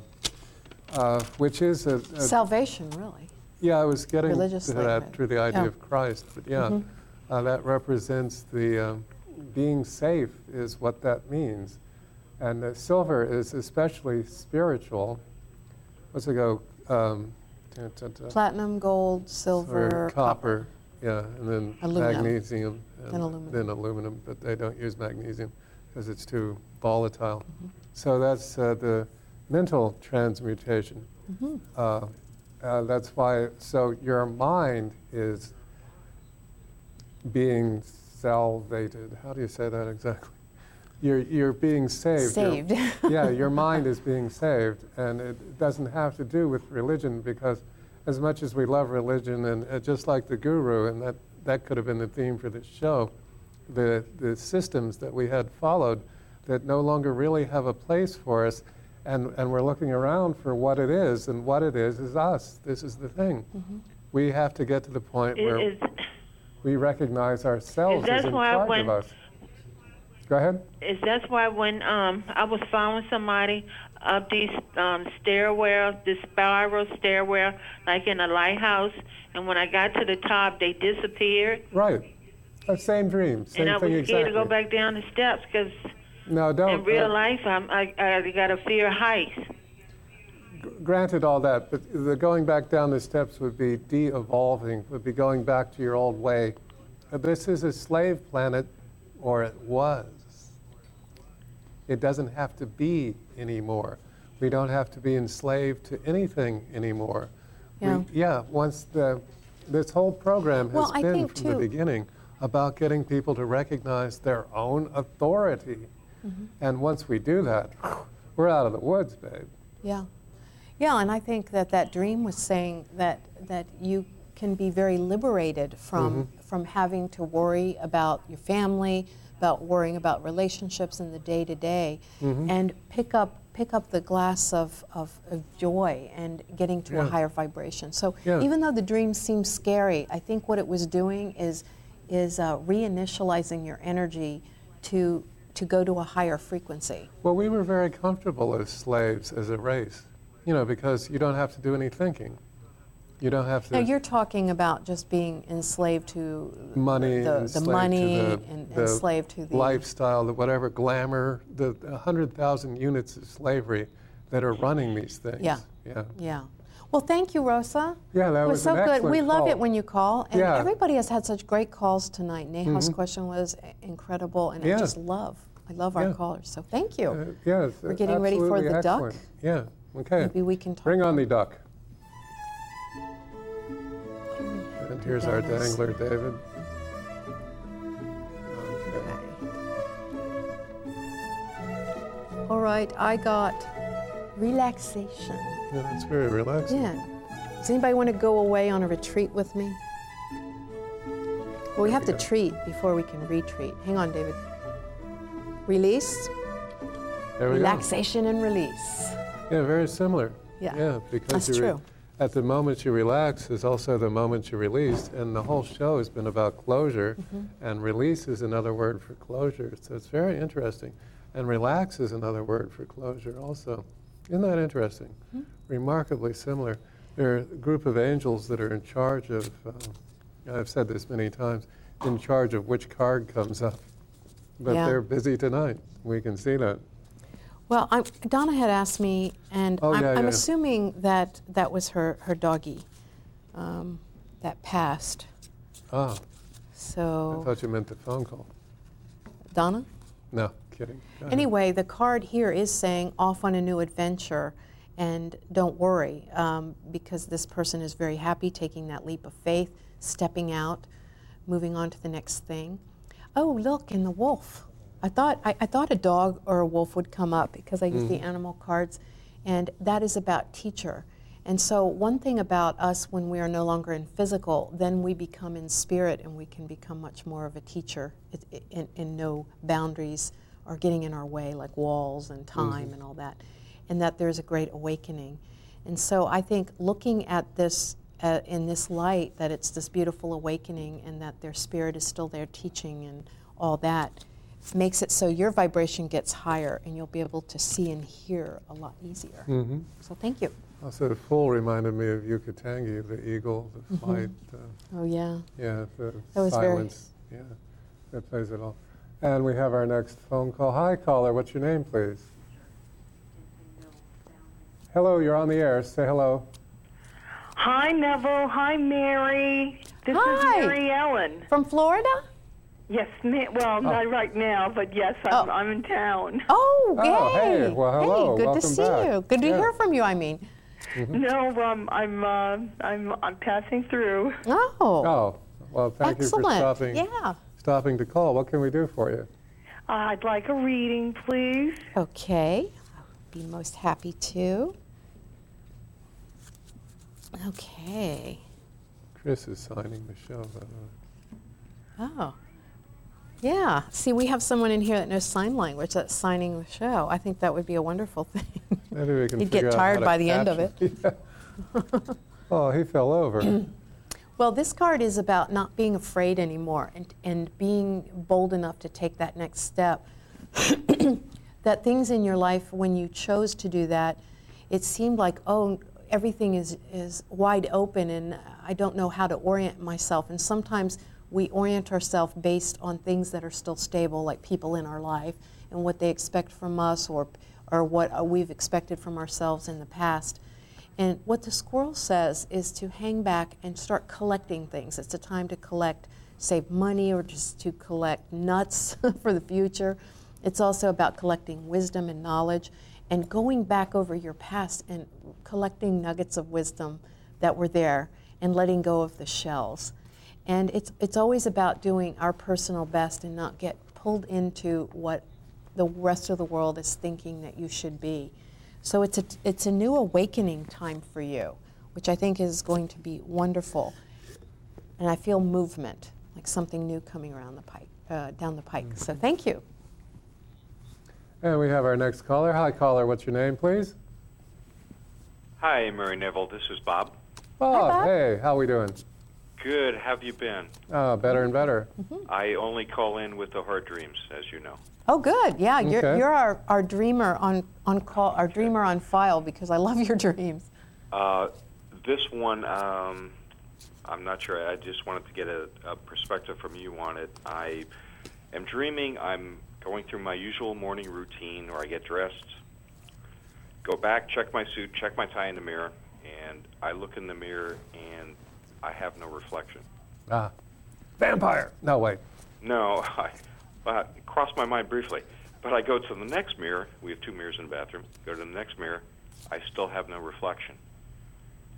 uh, which is a, a Salvation, really. yeah, I was getting to that through the idea Yeah. of Christ, but yeah, Mhm. uh, that represents the um, being safe is what that means, and uh, silver is especially spiritual. What's it go? Um, Platinum, gold, silver, or copper, yeah, and then Aluminum. magnesium, and Then aluminum. then aluminum, but they don't use magnesium because it's too volatile. Mm-hmm. So that's uh, the mental transmutation. Mhm. Uh, uh, that's why, so your mind is being salvated. How do you say that exactly? You're, you're being saved. Your- Saved. yeah, your mind is being saved, and it doesn't have to do with religion because, as much as we love religion, and uh, just like the guru, and that, that could have been the theme for this show, the, the systems that we had followed that no longer really have a place for us, and, and we're looking around for what it is, and what it is is us. This is the thing. Mm-hmm. We have to get to the point It where is, we recognize ourselves Is as in charge when- of us. Go ahead. is that's why when um I was following somebody up these um stairwell, this spiral stairwell, like in a lighthouse, and when I got to the top, they disappeared, Right. Uh, same dream. Same and I was scared exactly. to go back down the steps because No, don't. in real uh, life I'm I, I got a fear of heights. granted all that, but the going back down the steps would be de-evolving, would be going back to your old way. This is a slave planet, or it was. It doesn't have to be anymore. We don't have to be enslaved to anything anymore. We- Yeah. yeah. Once the this whole program has Well, been from the beginning about getting people to recognize their own authority, Mm-hmm. and once we do that, we're out of the woods, babe. Yeah. Yeah, and I think that that dream was saying that, that you can be very liberated from, Mm-hmm. from having to worry about your family, about worrying about relationships in the day to day, and pick up, pick up the glass of, of, of joy and getting to a higher vibration. So Yeah. even though the dream seems scary, I think what it was doing is, is uh, reinitializing your energy to, to go to a higher frequency. Well, we were very comfortable as slaves as a race, you know, because you don't have to do any thinking. You don't have to Now you're talking about just being enslaved to money, the, the money the, and the enslaved to the lifestyle, the whatever glamour, the 100,000 units of slavery that are running these things. Yeah. Yeah. Yeah. Well, thank you, Rosa. Yeah, that it was was so good. We excellent love it when you call, and Yeah. Mm-hmm. everybody has had such great calls tonight. Neha's question was incredible, and Yeah. I just love, I love our Yeah. callers. So thank you. Uh, yes. We're getting ready for the duck? Yeah. Okay. Maybe we can talk. Bring on the duck. And here's our dangler, David. Okay. All right, I got relaxation. Yeah, that's very relaxing. Yeah. Does anybody want to go away on a retreat with me? Well, we have to go. treat before we can retreat. Hang on, David. Release, There we relaxation, and release. Yeah, very similar. Yeah. Yeah, because That's you re- true. At the moment you relax is also the moment you release, and the whole show has been about closure, Mm-hmm. and release is another word for closure. So it's very interesting, and relax is another word for closure also. Isn't that interesting? Mm-hmm. Remarkably similar. There are a group of angels that are in charge of. Uh, I've said this many times. In charge of which card comes up, but Yeah. they're busy tonight. We can see that. Well, I'm, Donna had asked me, and Oh, I'm, yeah, I'm yeah. assuming that that was her, her doggie um, that passed. Oh, So I thought you meant the phone call. Donna? No, kidding. Anyway, the card here is saying off on a new adventure, and don't worry, um, because this person is very happy taking that leap of faith, stepping out, moving on to the next thing. Oh, look, and the wolf. I thought I, I thought a dog or a wolf would come up because I use the animal cards, and that is about teacher. And so, one thing about us when we are no longer in physical, then we become in spirit and we can become much more of a teacher in, in no boundaries or getting in our way, like walls and time and all that. And that there's a great awakening. And so, I think looking at this uh, in this light, that it's this beautiful awakening and that their spirit is still there teaching and all that, makes it so your vibration gets higher and you'll be able to see and hear a lot easier. Mm-hmm. So, thank you. Also, the fool reminded me of Yucatangi, the eagle, the flight. Uh, Oh, yeah. yeah, the Mm-hmm. That was very- silence. Yeah, that plays it all. And we have our next phone call. Hi, caller. What's your name, please? Hello, you're on the air. Say hello. Hi, Neville. Hi, Mary. This Hi. is Mary Ellen. From Florida? Yes, ma- well, not right now, but yes, I'm, Oh. I'm in town. Oh, Oh, yay. hey. Well, hello. Hey, good Welcome to see back. you. Good to Yeah. hear from you, I mean. No, um, I'm uh, I'm I'm passing through. Oh, Oh, well, thank excellent. you for stopping, Yeah. stopping to call. What can we do for you? Uh, I'd like a reading, please. Okay. I would be most happy to. Okay. Chris is signing the show, by the way. Oh. Yeah. See, we have someone in here that knows sign language that's signing the show. I think that would be a wonderful thing. Maybe we can You'd get tired by the end of it. Yeah. oh, he fell over. Well, this card is about not being afraid anymore and, and being bold enough to take that next step. that things in your life, when you chose to do that, it seemed like, oh, everything is, is wide open and I don't know how to orient myself. And sometimes we orient ourselves based on things that are still stable, like people in our life and what they expect from us or, or what uh, we've expected from ourselves in the past. And what the squirrel says is to hang back and start collecting things. It's a time to collect, save money, or just to collect nuts for the future. It's also about collecting wisdom and knowledge and going back over your past and collecting nuggets of wisdom that were there and letting go of the shells. And it's, it's always about doing our personal best and not get pulled into what the rest of the world is thinking that you should be. So it's a, it's a new awakening time for you, which I think is going to be wonderful. And I feel movement, like something new coming around the pike, uh, down the pike. So thank you. And we have our next caller. Hi, caller. What's your name, please? Hi, Mary Neville. This is Bob. Bob. Bob. Hey, how are we doing? Good. How have you been? Oh, better and better. I only call in with the hard dreams, as you know. Oh, good. Yeah, you're, Okay. you're our, our dreamer on, on call, our dreamer on file because I love your dreams. Uh, this one, um, I'm not sure. I just wanted to get a, a perspective from you on it. I am dreaming. I'm going through my usual morning routine, where I get dressed, go back, check my suit, check my tie in the mirror, and I look in the mirror and I have no reflection. Ah, vampire. No, wait. No, I, uh, it crossed my mind briefly. But I go to the next mirror. We have two mirrors in the bathroom. Go to the next mirror. I still have no reflection.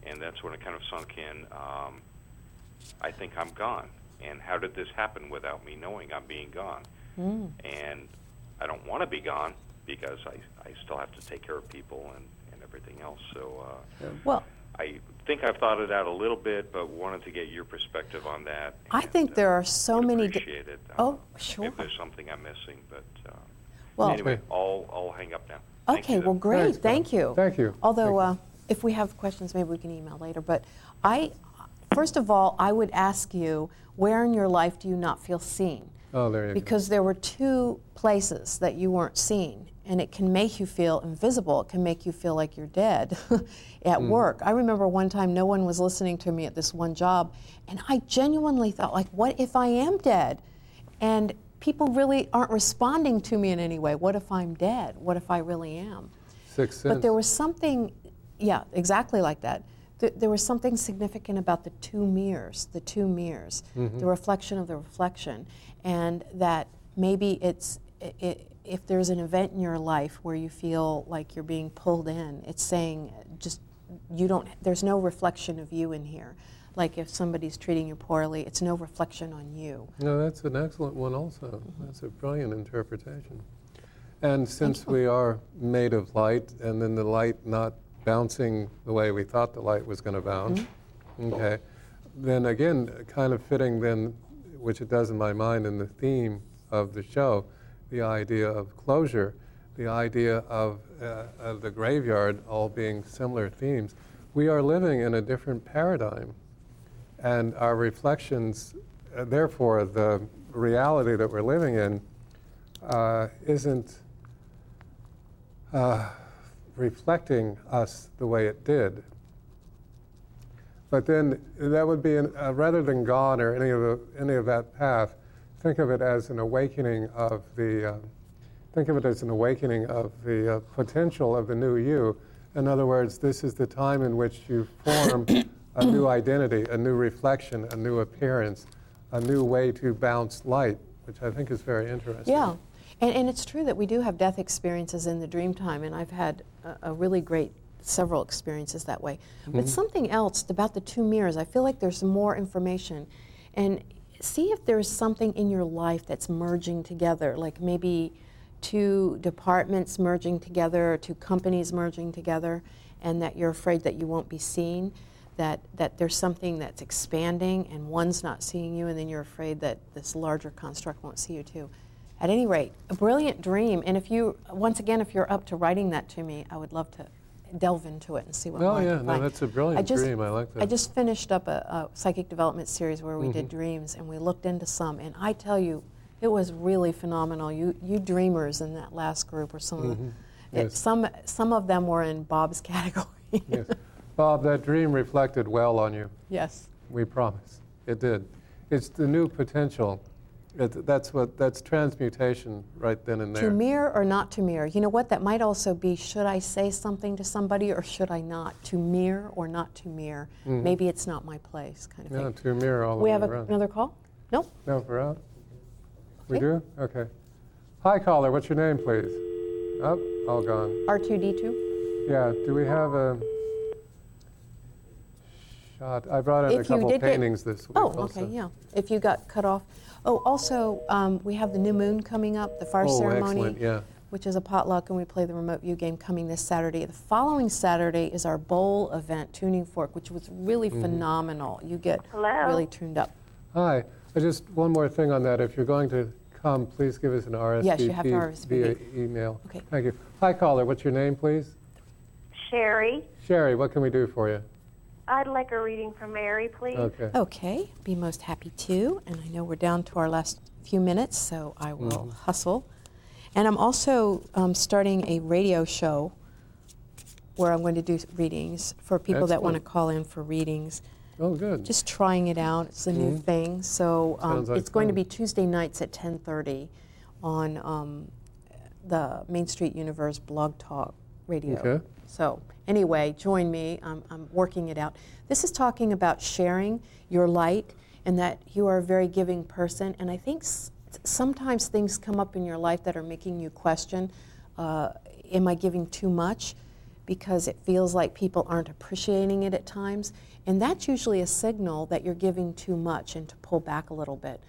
And that's when it kind of sunk in. Um, I think I'm gone. And how did this happen without me knowing I'm being gone? And I don't want to be gone because I, I still have to take care of people and, and everything else. So uh, Well, I think I've thought it out a little bit, but wanted to get your perspective on that. I and, think uh, there are so would many. di- Appreciate it. Oh, Um, sure. If there's something I'm missing, but uh, Well, anyway, I'll I'll hang up now. Thank Okay, well, great. Thanks, Thank you. Thank you. Although, Thank uh, if we have questions, maybe we can email later. But I, first of all, I would ask you, where in your life do you not feel seen? Oh, there you Because there were two places that you weren't seen, and it can make you feel invisible. It can make you feel like you're dead at work. I remember one time no one was listening to me at this one job, and I genuinely thought, like, what if I am dead? And people really aren't responding to me in any way. What if I'm dead? What if I really am? Sixth sense. But there was something, yeah, exactly like that. Th- there was something significant about the two mirrors, the two mirrors, Mm-hmm. the reflection of the reflection, and that maybe it's i i if there's an event in your life where you feel like you're being pulled in, it's saying just you don't. There's no reflection of you in here. Like if somebody's treating you poorly, it's no reflection on you. No, that's an excellent one also. Mm-hmm. That's a brilliant interpretation. And since we are made of light, and then the light not bouncing the way we thought the light was going to bounce, mm-hmm. okay, then again, kind of fitting then, which it does in my mind in the theme of the show, the idea of closure, the idea of, uh, of the graveyard all being similar themes. We are living in a different paradigm and our reflections, uh, therefore, the reality that we're living in uh, isn't uh, reflecting us the way it did. But then that would be, an, uh, rather than gone or any of, the, any of that path, think of it as an awakening of the, uh, think of it as an awakening of the uh, potential of the new you. In other words, this is the time in which you form a new identity, a new reflection, a new appearance, a new way to bounce light, which I think is very interesting. Yeah, and, and it's true that we do have death experiences in the dream time, and I've had a, a really great several experiences that way. But something else about the two mirrors, I feel like there's more information, and see if there's something in your life that's merging together, like maybe two departments merging together, two companies merging together, and that you're afraid that you won't be seen. That, that there's something that's expanding and one's not seeing you, and then you're afraid that this larger construct won't see you too. At any rate, a brilliant dream. And if you, once again, if you're up to writing that to me, I would love to delve into it and see what Oh, yeah, no, that's a brilliant I just, dream. I like that. I just finished up a, a psychic development series where we Mm-hmm. did dreams, and we looked into some. And I tell you, it was really phenomenal. You, you dreamers in that last group were some of the, it- Mm-hmm. Yes. some, some of them were in Bob's category. Yes. Bob, that dream reflected well on you. yes. We promise. It did. It's the new potential. It, that's what that's transmutation right then and there. To mirror or not to mirror? You know what? That might also be should I say something to somebody or should I not? To mirror or not to mirror? Maybe it's not my place, kind of Mm-hmm. Yeah, thing. to mirror all the time. We have a, another call? Nope. No, we're out. We Okay. do? Okay. Hi, caller. What's your name, please? Oh, all gone. R2D2? Yeah. Do we have a shot? I brought in a If you couple did get- paintings this week. Oh, also. okay, yeah. If you got cut off. Oh, also, um, we have the new moon coming up, the fire Oh, ceremony. excellent. Yeah. which is a potluck, and we play the remote view game coming this Saturday. The following Saturday is our bowl event, Tuning Fork, which was really Mm-hmm. phenomenal. You get Hello? really tuned up. Hi. I just one more thing on that. If you're going to come, please give us an RSVP Yes, you have to RSVP. via email. Okay. Thank you. Hi, caller. What's your name, please? Sherry, Sherry. What can we do for you? I'd like a reading from Mary, please. Okay. Okay, be most happy to. And I know we're down to our last few minutes, so I will Mm-hmm. hustle. And I'm also um, starting a radio show where I'm going to do readings for people that want to call in for readings. Oh, good. Just trying it out. It's a new thing. So um, Mm-hmm. Like it's going to be Tuesday nights at 10:30 on um, the Main Street Universe Blog Talk Radio. Okay. So anyway, join me. I'm, I'm working it out. This is talking about sharing your light and that you are a very giving person. And I think s- sometimes things come up in your life that are making you question, uh, am I giving too much? Because it feels like people aren't appreciating it at times. And that's usually a signal that you're giving too much and to pull back a little bit.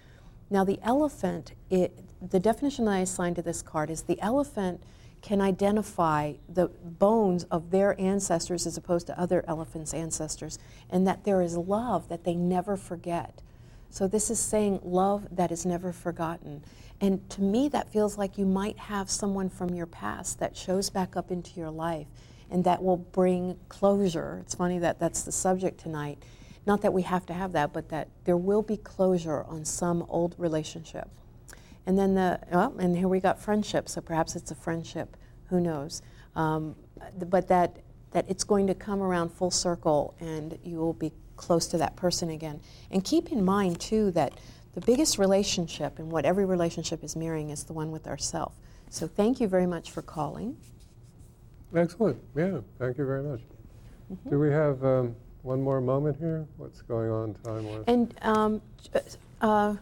Now, the elephant, it, the definition that I assigned to this card is the elephant can identify the bones of their ancestors as opposed to other elephants' ancestors, and that there is love that they never forget. So, this is saying love that is never forgotten. And to me, that feels like you might have someone from your past that shows back up into your life and that will bring closure. It's funny that that's the subject tonight. Not that we have to have that, but that there will be closure on some old relationship. And then the, well, and here we got friendship, so perhaps it's a friendship, who knows. Um, but that, that it's going to come around full circle and you will be close to that person again. And keep in mind, too, that the biggest relationship and what every relationship is mirroring is the one with ourself. So thank you very much for calling. Excellent. Yeah, thank you very much. Mm-hmm. Do we have um, one more moment here? What's going on time wise? And um, uh,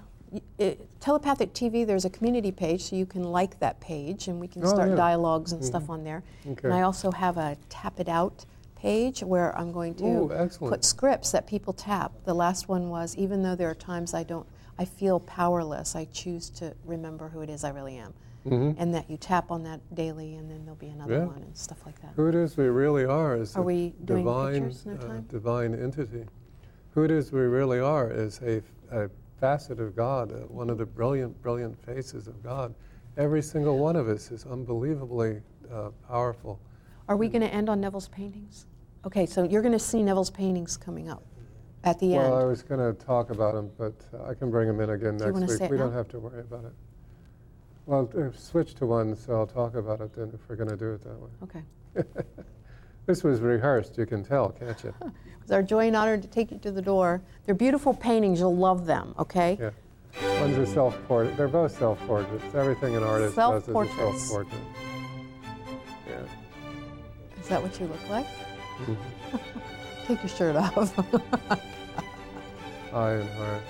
it, telepathic TV, there's a community page, so you can like that page, and we can Oh, start yeah. dialogues and stuff on there. Okay. And I also have a tap it out page where I'm going to Ooh, put scripts that people tap. The last one was even though there are times I don't, I feel powerless, I choose to remember who it is I really am. Mhm. And that you tap on that daily, and then there'll be another Yeah. one and stuff like that. Who it is we really are is Are a we doing divine, pictures? No uh, time? divine entity. Who it is we really are is a, a facet of God, uh, one of the brilliant, brilliant faces of God. Every single one of us is unbelievably uh, powerful. Are we going to end on Neville's paintings? Okay, so you're going to see Neville's paintings coming up at the end. Well, I was going to talk about them, but uh, I can bring them in again Do next week. we don't have to worry about it. Well, switch to one, so I'll talk about it then if we're going to do it that way. Okay. This was rehearsed, you can tell, can't you? It's our joy and honor to take you to the door. They're beautiful paintings. You'll love them, okay? Yeah. One's a self-portrait. They're both self-portraits. Everything an artist does is a Self-portraits. self-portrait. Yeah. Is that what you look like? Mm-hmm. Take your shirt off. And heart.